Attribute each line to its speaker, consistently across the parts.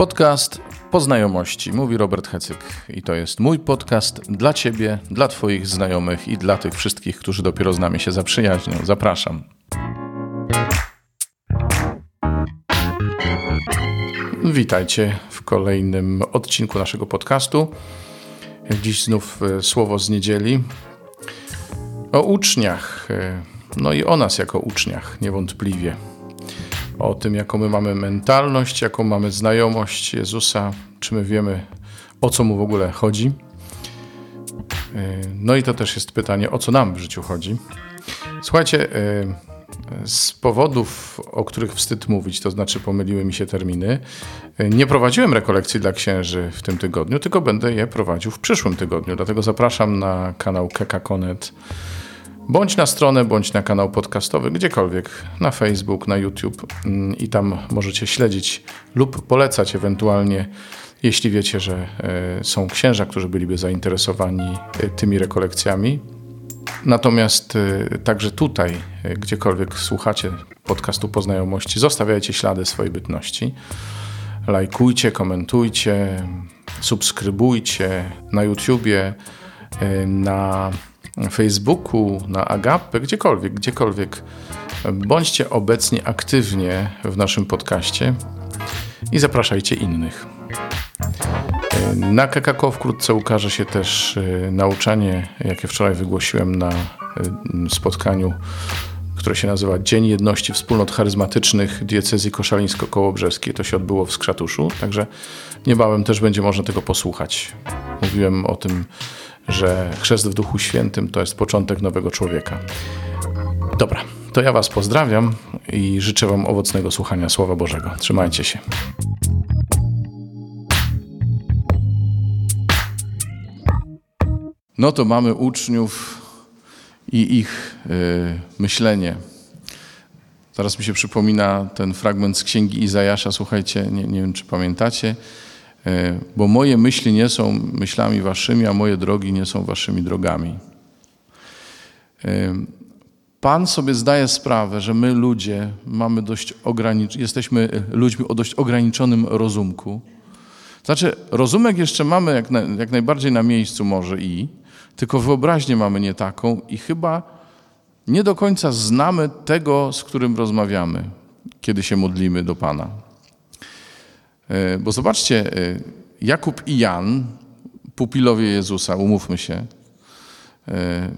Speaker 1: Podcast Poznajomości, mówi Robert Hecyk. I to jest mój podcast dla Ciebie, dla Twoich znajomych i dla tych wszystkich, którzy dopiero z nami się zaprzyjaźnią. Zapraszam. Witajcie w kolejnym odcinku naszego podcastu. Dziś znów e, słowo z niedzieli o uczniach, e, no i o nas jako uczniach, niewątpliwie o tym, jaką my mamy mentalność, jaką mamy znajomość Jezusa, czy my wiemy, o co mu w ogóle chodzi. E, no i to też jest pytanie, o co nam w życiu chodzi. Słuchajcie, e, z powodów, o których wstyd mówić, to znaczy pomyliły mi się terminy, e, nie prowadziłem rekolekcji dla księży w tym tygodniu, tylko będę je prowadził w przyszłym tygodniu. Dlatego zapraszam na kanał Kekakonet bądź na stronę, bądź na kanał podcastowy, gdziekolwiek, na Facebook, na YouTube mm, i tam możecie śledzić lub polecać ewentualnie, jeśli wiecie, że e, są księża, którzy byliby zainteresowani e, tymi rekolekcjami. Natomiast e, także tutaj, gdziekolwiek słuchacie podcastu Poznajomości, zostawiajcie ślady swojej bytności. Lajkujcie, komentujcie, subskrybujcie na YouTubie, na Facebooku, na Agapę, gdziekolwiek, gdziekolwiek. Bądźcie obecni aktywnie w naszym podcaście i zapraszajcie innych. Na KKK wkrótce ukaże się też e, nauczanie, jakie wczoraj wygłosiłem na e, spotkaniu, które się nazywa Dzień Jedności Wspólnot Charyzmatycznych Diecezji Koszalińsko-Kołobrzeskiej. To się odbyło w Skrzatuszu, także niebawem też będzie można tego posłuchać. Mówiłem o tym że chrzest w Duchu Świętym to jest początek nowego człowieka. Dobra, to ja Was pozdrawiam i życzę Wam owocnego słuchania Słowa Bożego. Trzymajcie się. No to mamy uczniów i ich y, myślenie. Zaraz mi się przypomina ten fragment z księgi Izajasza. Słuchajcie, nie, nie wiem, czy pamiętacie. E, bo moje myśli nie są myślami waszymi, a moje drogi nie są waszymi drogami. E, Pan sobie zdaje sprawę, że my ludzie mamy dość jesteśmy ludźmi o dość ograniczonym rozumku. Znaczy, rozumek jeszcze mamy jak, na, jak najbardziej na miejscu może i, tylko wyobraźnię mamy nie taką i chyba nie do końca znamy tego, z którym rozmawiamy, kiedy się modlimy do Pana. E, bo zobaczcie, e, Jakub i Jan, pupilowie Jezusa, umówmy się, e,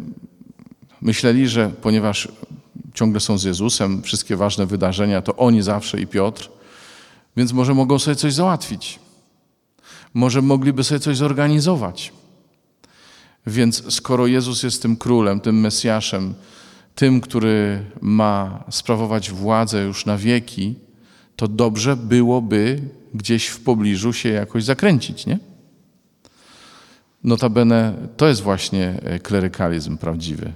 Speaker 1: myśleli, że ponieważ ciągle są z Jezusem, wszystkie ważne wydarzenia, to oni zawsze i Piotr, więc może mogą sobie coś załatwić. Może mogliby sobie coś zorganizować. Więc skoro Jezus jest tym królem, tym Mesjaszem, tym, który ma sprawować władzę już na wieki, to dobrze byłoby gdzieś w pobliżu się jakoś zakręcić, nie? Notabene to jest właśnie e, klerykalizm prawdziwy.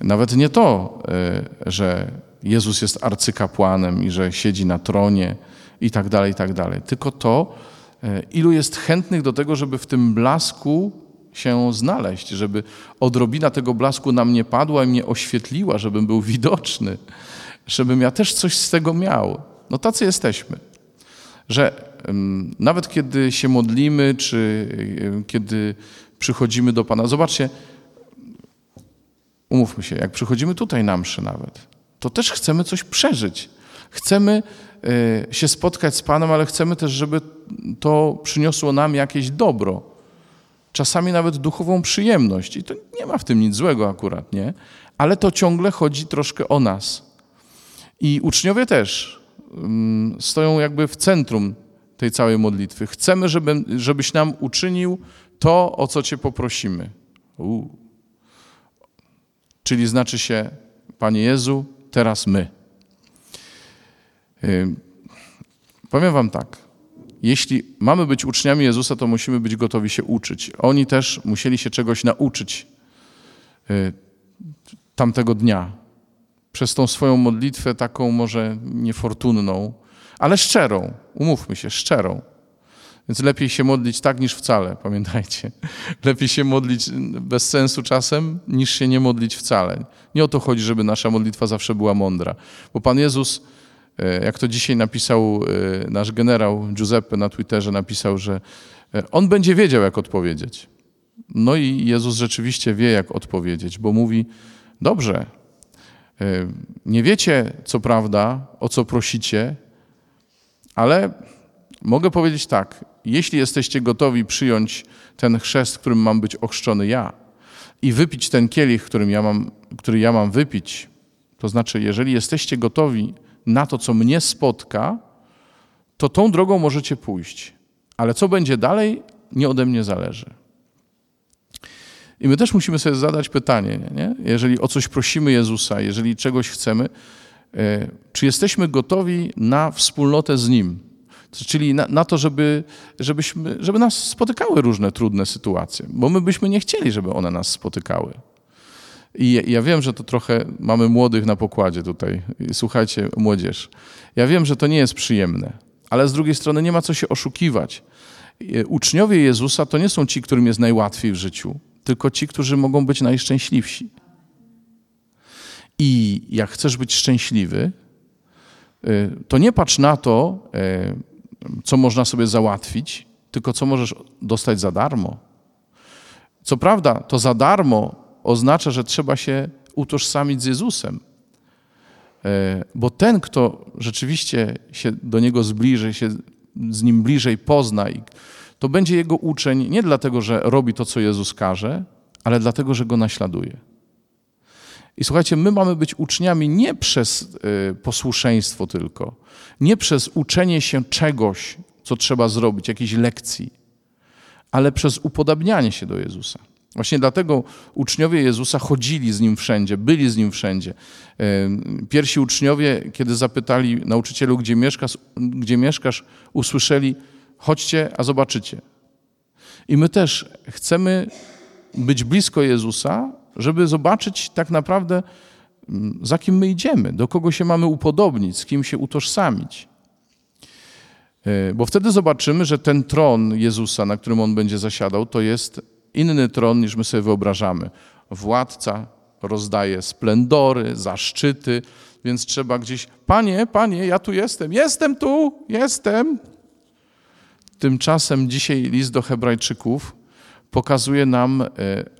Speaker 1: Nawet nie to, e, że Jezus jest arcykapłanem i że siedzi na tronie i tak dalej, i tak dalej. Tylko to, e, ilu jest chętnych do tego, żeby w tym blasku się znaleźć, żeby odrobina tego blasku na mnie padła i mnie oświetliła, żebym był widoczny, żebym ja też coś z tego miał. No tacy jesteśmy że nawet kiedy się modlimy, czy kiedy przychodzimy do Pana, zobaczcie, umówmy się, jak przychodzimy tutaj na mszy nawet, to też chcemy coś przeżyć. Chcemy e, się spotkać z Panem, ale chcemy też, żeby to przyniosło nam jakieś dobro. Czasami nawet duchową przyjemność. I to nie ma w tym nic złego akurat, nie? Ale to ciągle chodzi troszkę o nas. I uczniowie też stoją jakby w centrum tej całej modlitwy. Chcemy, żeby, żebyś nam uczynił to, o co Cię poprosimy. U. Czyli znaczy się, Panie Jezu, teraz my. Powiem Wam tak. Jeśli mamy być uczniami Jezusa, to musimy być gotowi się uczyć. Oni też musieli się czegoś nauczyć y, tamtego dnia przez tą swoją modlitwę, taką może niefortunną, ale szczerą, umówmy się, szczerą. Więc lepiej się modlić tak niż wcale, pamiętajcie. Lepiej się modlić bez sensu czasem, niż się nie modlić wcale. Nie o to chodzi, żeby nasza modlitwa zawsze była mądra. Bo Pan Jezus E, jak to dzisiaj napisał e, nasz generał Giuseppe na Twitterze, napisał, że e, on będzie wiedział, jak odpowiedzieć. No i Jezus rzeczywiście wie, jak odpowiedzieć, bo mówi: Dobrze, nie wiecie, co prawda, o co prosicie, ale mogę powiedzieć tak: jeśli jesteście gotowi przyjąć ten chrzest, którym mam być ochrzczony ja, i wypić ten kielich, którym ja mam, który ja mam wypić, to znaczy, jeżeli jesteście gotowi na to, co mnie spotka, to tą drogą możecie pójść. Ale co będzie dalej, nie ode mnie zależy. I my też musimy sobie zadać pytanie, nie? jeżeli o coś prosimy Jezusa, jeżeli czegoś chcemy, e, czy jesteśmy gotowi na wspólnotę z Nim? Czyli na, na to, żeby, żebyśmy, żeby nas spotykały różne trudne sytuacje, bo my byśmy nie chcieli, żeby one nas spotykały. I ja wiem, że to trochę mamy młodych na pokładzie tutaj. Słuchajcie, młodzież. Ja wiem, że to nie jest przyjemne, ale z drugiej strony nie ma co się oszukiwać. Uczniowie Jezusa to nie są ci, którym jest najłatwiej w życiu, tylko ci, którzy mogą być najszczęśliwsi. I jak chcesz być szczęśliwy, y, to nie patrz na to, y, co można sobie załatwić, tylko co możesz dostać za darmo. Co prawda, to za darmo oznacza, że trzeba się utożsamić z Jezusem. E, bo ten, kto rzeczywiście się do Niego zbliży, się z Nim bliżej pozna, to będzie Jego uczeń nie dlatego, że robi to, co Jezus każe, ale dlatego, że Go naśladuje. I słuchajcie, my mamy być uczniami nie przez e, posłuszeństwo tylko, nie przez uczenie się czegoś, co trzeba zrobić, jakiejś lekcji, ale przez upodabnianie się do Jezusa. Właśnie dlatego uczniowie Jezusa chodzili z Nim wszędzie, byli z Nim wszędzie. Pierwsi uczniowie, kiedy zapytali nauczycielu, gdzie mieszkasz, gdzie mieszkasz usłyszeli, chodźcie, a zobaczycie. I my też chcemy być blisko Jezusa, żeby zobaczyć tak naprawdę, mm, za kim my idziemy, do kogo się mamy upodobnić, z kim się utożsamić. E, bo wtedy zobaczymy, że ten tron Jezusa, na którym On będzie zasiadał, to jest inny tron niż my sobie wyobrażamy. Władca rozdaje splendory, zaszczyty, więc trzeba gdzieś, panie, panie, ja tu jestem, jestem tu, jestem. Tymczasem dzisiaj list do Hebrajczyków pokazuje nam e,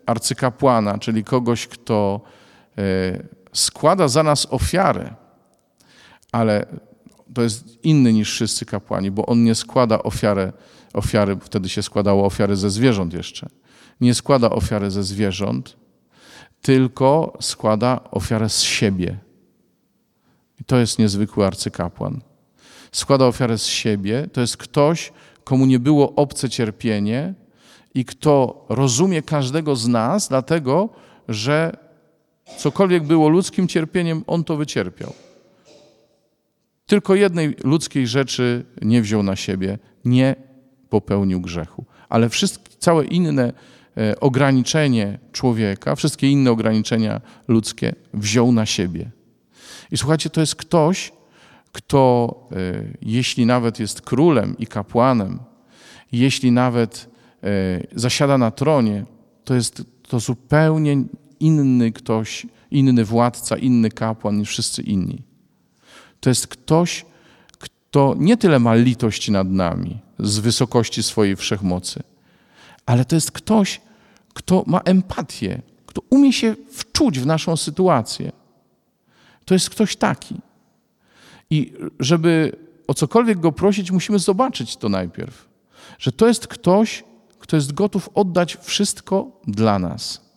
Speaker 1: arcykapłana, czyli kogoś, kto e, składa za nas ofiarę, ale to jest inny niż wszyscy kapłani, bo on nie składa ofiary, ofiary, wtedy się składało ofiary ze zwierząt jeszcze nie składa ofiary ze zwierząt, tylko składa ofiarę z siebie. I to jest niezwykły arcykapłan. Składa ofiarę z siebie, to jest ktoś, komu nie było obce cierpienie i kto rozumie każdego z nas, dlatego że cokolwiek było ludzkim cierpieniem, on to wycierpiał. Tylko jednej ludzkiej rzeczy nie wziął na siebie, nie popełnił grzechu. Ale wszystkie, całe inne E, ograniczenie człowieka, wszystkie inne ograniczenia ludzkie wziął na siebie. I słuchajcie, to jest ktoś, kto, e, jeśli nawet jest królem i kapłanem, jeśli nawet e, zasiada na tronie, to jest to zupełnie inny ktoś, inny władca, inny kapłan niż wszyscy inni. To jest ktoś, kto nie tyle ma litość nad nami z wysokości swojej wszechmocy, ale to jest ktoś, kto ma empatię, kto umie się wczuć w naszą sytuację. To jest ktoś taki. I żeby o cokolwiek go prosić, musimy zobaczyć to najpierw. Że to jest ktoś, kto jest gotów oddać wszystko dla nas.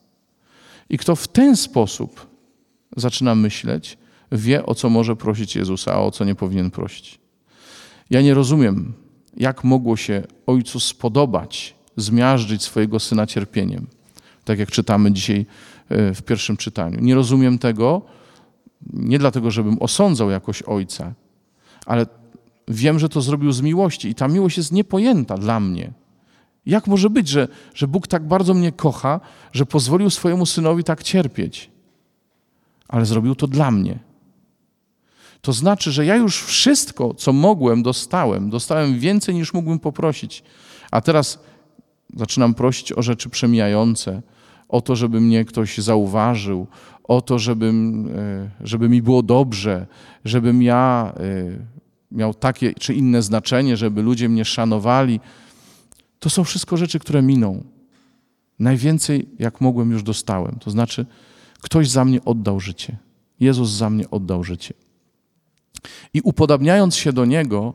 Speaker 1: I kto w ten sposób zaczyna myśleć, wie o co może prosić Jezusa, a o co nie powinien prosić. Ja nie rozumiem, jak mogło się Ojcu spodobać zmiażdżyć swojego syna cierpieniem. Tak jak czytamy dzisiaj e, w pierwszym czytaniu. Nie rozumiem tego nie dlatego, żebym osądzał jakoś ojca, ale wiem, że to zrobił z miłości i ta miłość jest niepojęta dla mnie. Jak może być, że, że Bóg tak bardzo mnie kocha, że pozwolił swojemu synowi tak cierpieć? Ale zrobił to dla mnie. To znaczy, że ja już wszystko, co mogłem, dostałem. Dostałem więcej niż mógłbym poprosić. A teraz zaczynam prosić o rzeczy przemijające, o to, żeby mnie ktoś zauważył, o to, żebym, e, żeby mi było dobrze, żebym ja e, miał takie czy inne znaczenie, żeby ludzie mnie szanowali. To są wszystko rzeczy, które miną. Najwięcej, jak mogłem, już dostałem. To znaczy, ktoś za mnie oddał życie. Jezus za mnie oddał życie. I upodabniając się do Niego,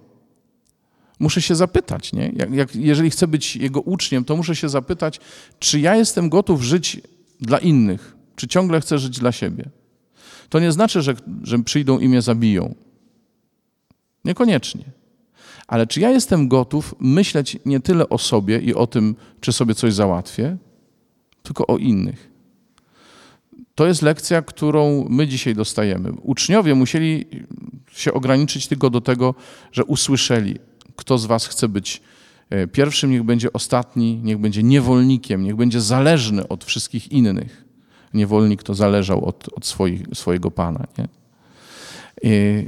Speaker 1: muszę się zapytać, nie? Jak, jak, jeżeli chcę być Jego uczniem, to muszę się zapytać, czy ja jestem gotów żyć dla innych, czy ciągle chcę żyć dla siebie. To nie znaczy, że, że przyjdą i mnie zabiją. Niekoniecznie. Ale czy ja jestem gotów myśleć nie tyle o sobie i o tym, czy sobie coś załatwię, tylko o innych. To jest lekcja, którą my dzisiaj dostajemy. Uczniowie musieli się ograniczyć tylko do tego, że usłyszeli, kto z was chce być e, pierwszym, niech będzie ostatni, niech będzie niewolnikiem, niech będzie zależny od wszystkich innych. Niewolnik to zależał od, od swoich, swojego pana. Nie? I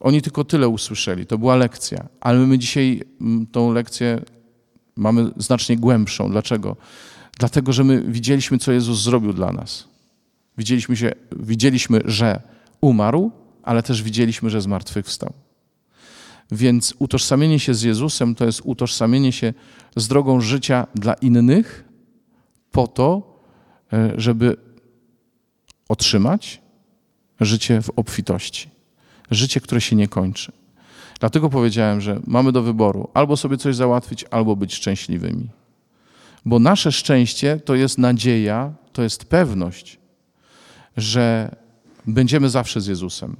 Speaker 1: oni tylko tyle usłyszeli. To była lekcja. Ale my dzisiaj tą lekcję mamy znacznie głębszą. Dlaczego? Dlatego, że my widzieliśmy, co Jezus zrobił dla nas. Widzieliśmy, się, widzieliśmy, że umarł, ale też widzieliśmy, że zmartwychwstał. Więc utożsamienie się z Jezusem to jest utożsamienie się z drogą życia dla innych, po to, e, żeby otrzymać życie w obfitości. Życie, które się nie kończy. Dlatego powiedziałem, że mamy do wyboru albo sobie coś załatwić, albo być szczęśliwymi. Bo nasze szczęście to jest nadzieja, to jest pewność, że będziemy zawsze z Jezusem.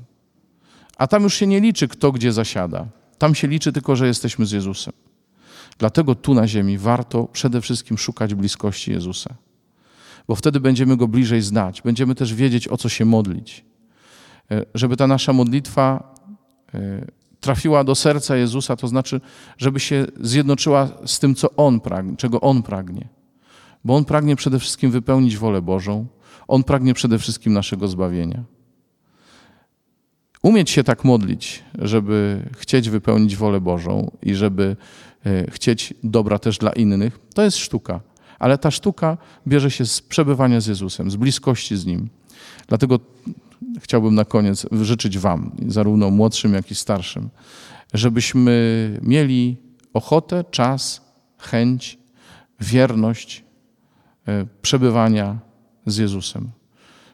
Speaker 1: A tam już się nie liczy, kto gdzie zasiada. Tam się liczy tylko, że jesteśmy z Jezusem. Dlatego tu na ziemi warto przede wszystkim szukać bliskości Jezusa. Bo wtedy będziemy Go bliżej znać. Będziemy też wiedzieć, o co się modlić. E, żeby ta nasza modlitwa e, trafiła do serca Jezusa, to znaczy, żeby się zjednoczyła z tym, co On pragnie, czego On pragnie. Bo On pragnie przede wszystkim wypełnić wolę Bożą, On pragnie przede wszystkim naszego zbawienia. Umieć się tak modlić, żeby chcieć wypełnić wolę Bożą i żeby e, chcieć dobra też dla innych, to jest sztuka. Ale ta sztuka bierze się z przebywania z Jezusem, z bliskości z Nim. Dlatego chciałbym na koniec życzyć Wam, zarówno młodszym, jak i starszym, żebyśmy mieli ochotę, czas, chęć, wierność e, przebywania z Jezusem.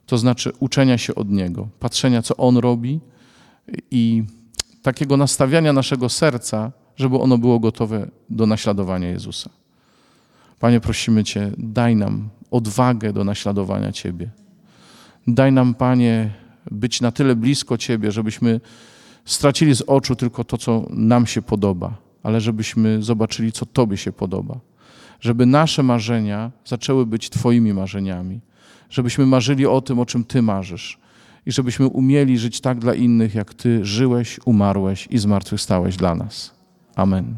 Speaker 1: To znaczy uczenia się od Niego, patrzenia, co On robi i takiego nastawiania naszego serca, żeby ono było gotowe do naśladowania Jezusa. Panie, prosimy Cię, daj nam odwagę do naśladowania Ciebie. Daj nam, Panie, być na tyle blisko Ciebie, żebyśmy stracili z oczu tylko to, co nam się podoba, ale żebyśmy zobaczyli, co Tobie się podoba. Żeby nasze marzenia zaczęły być Twoimi marzeniami. Żebyśmy marzyli o tym, o czym Ty marzysz. I żebyśmy umieli żyć tak dla innych, jak Ty żyłeś, umarłeś i zmartwychwstałeś dla nas. Amen.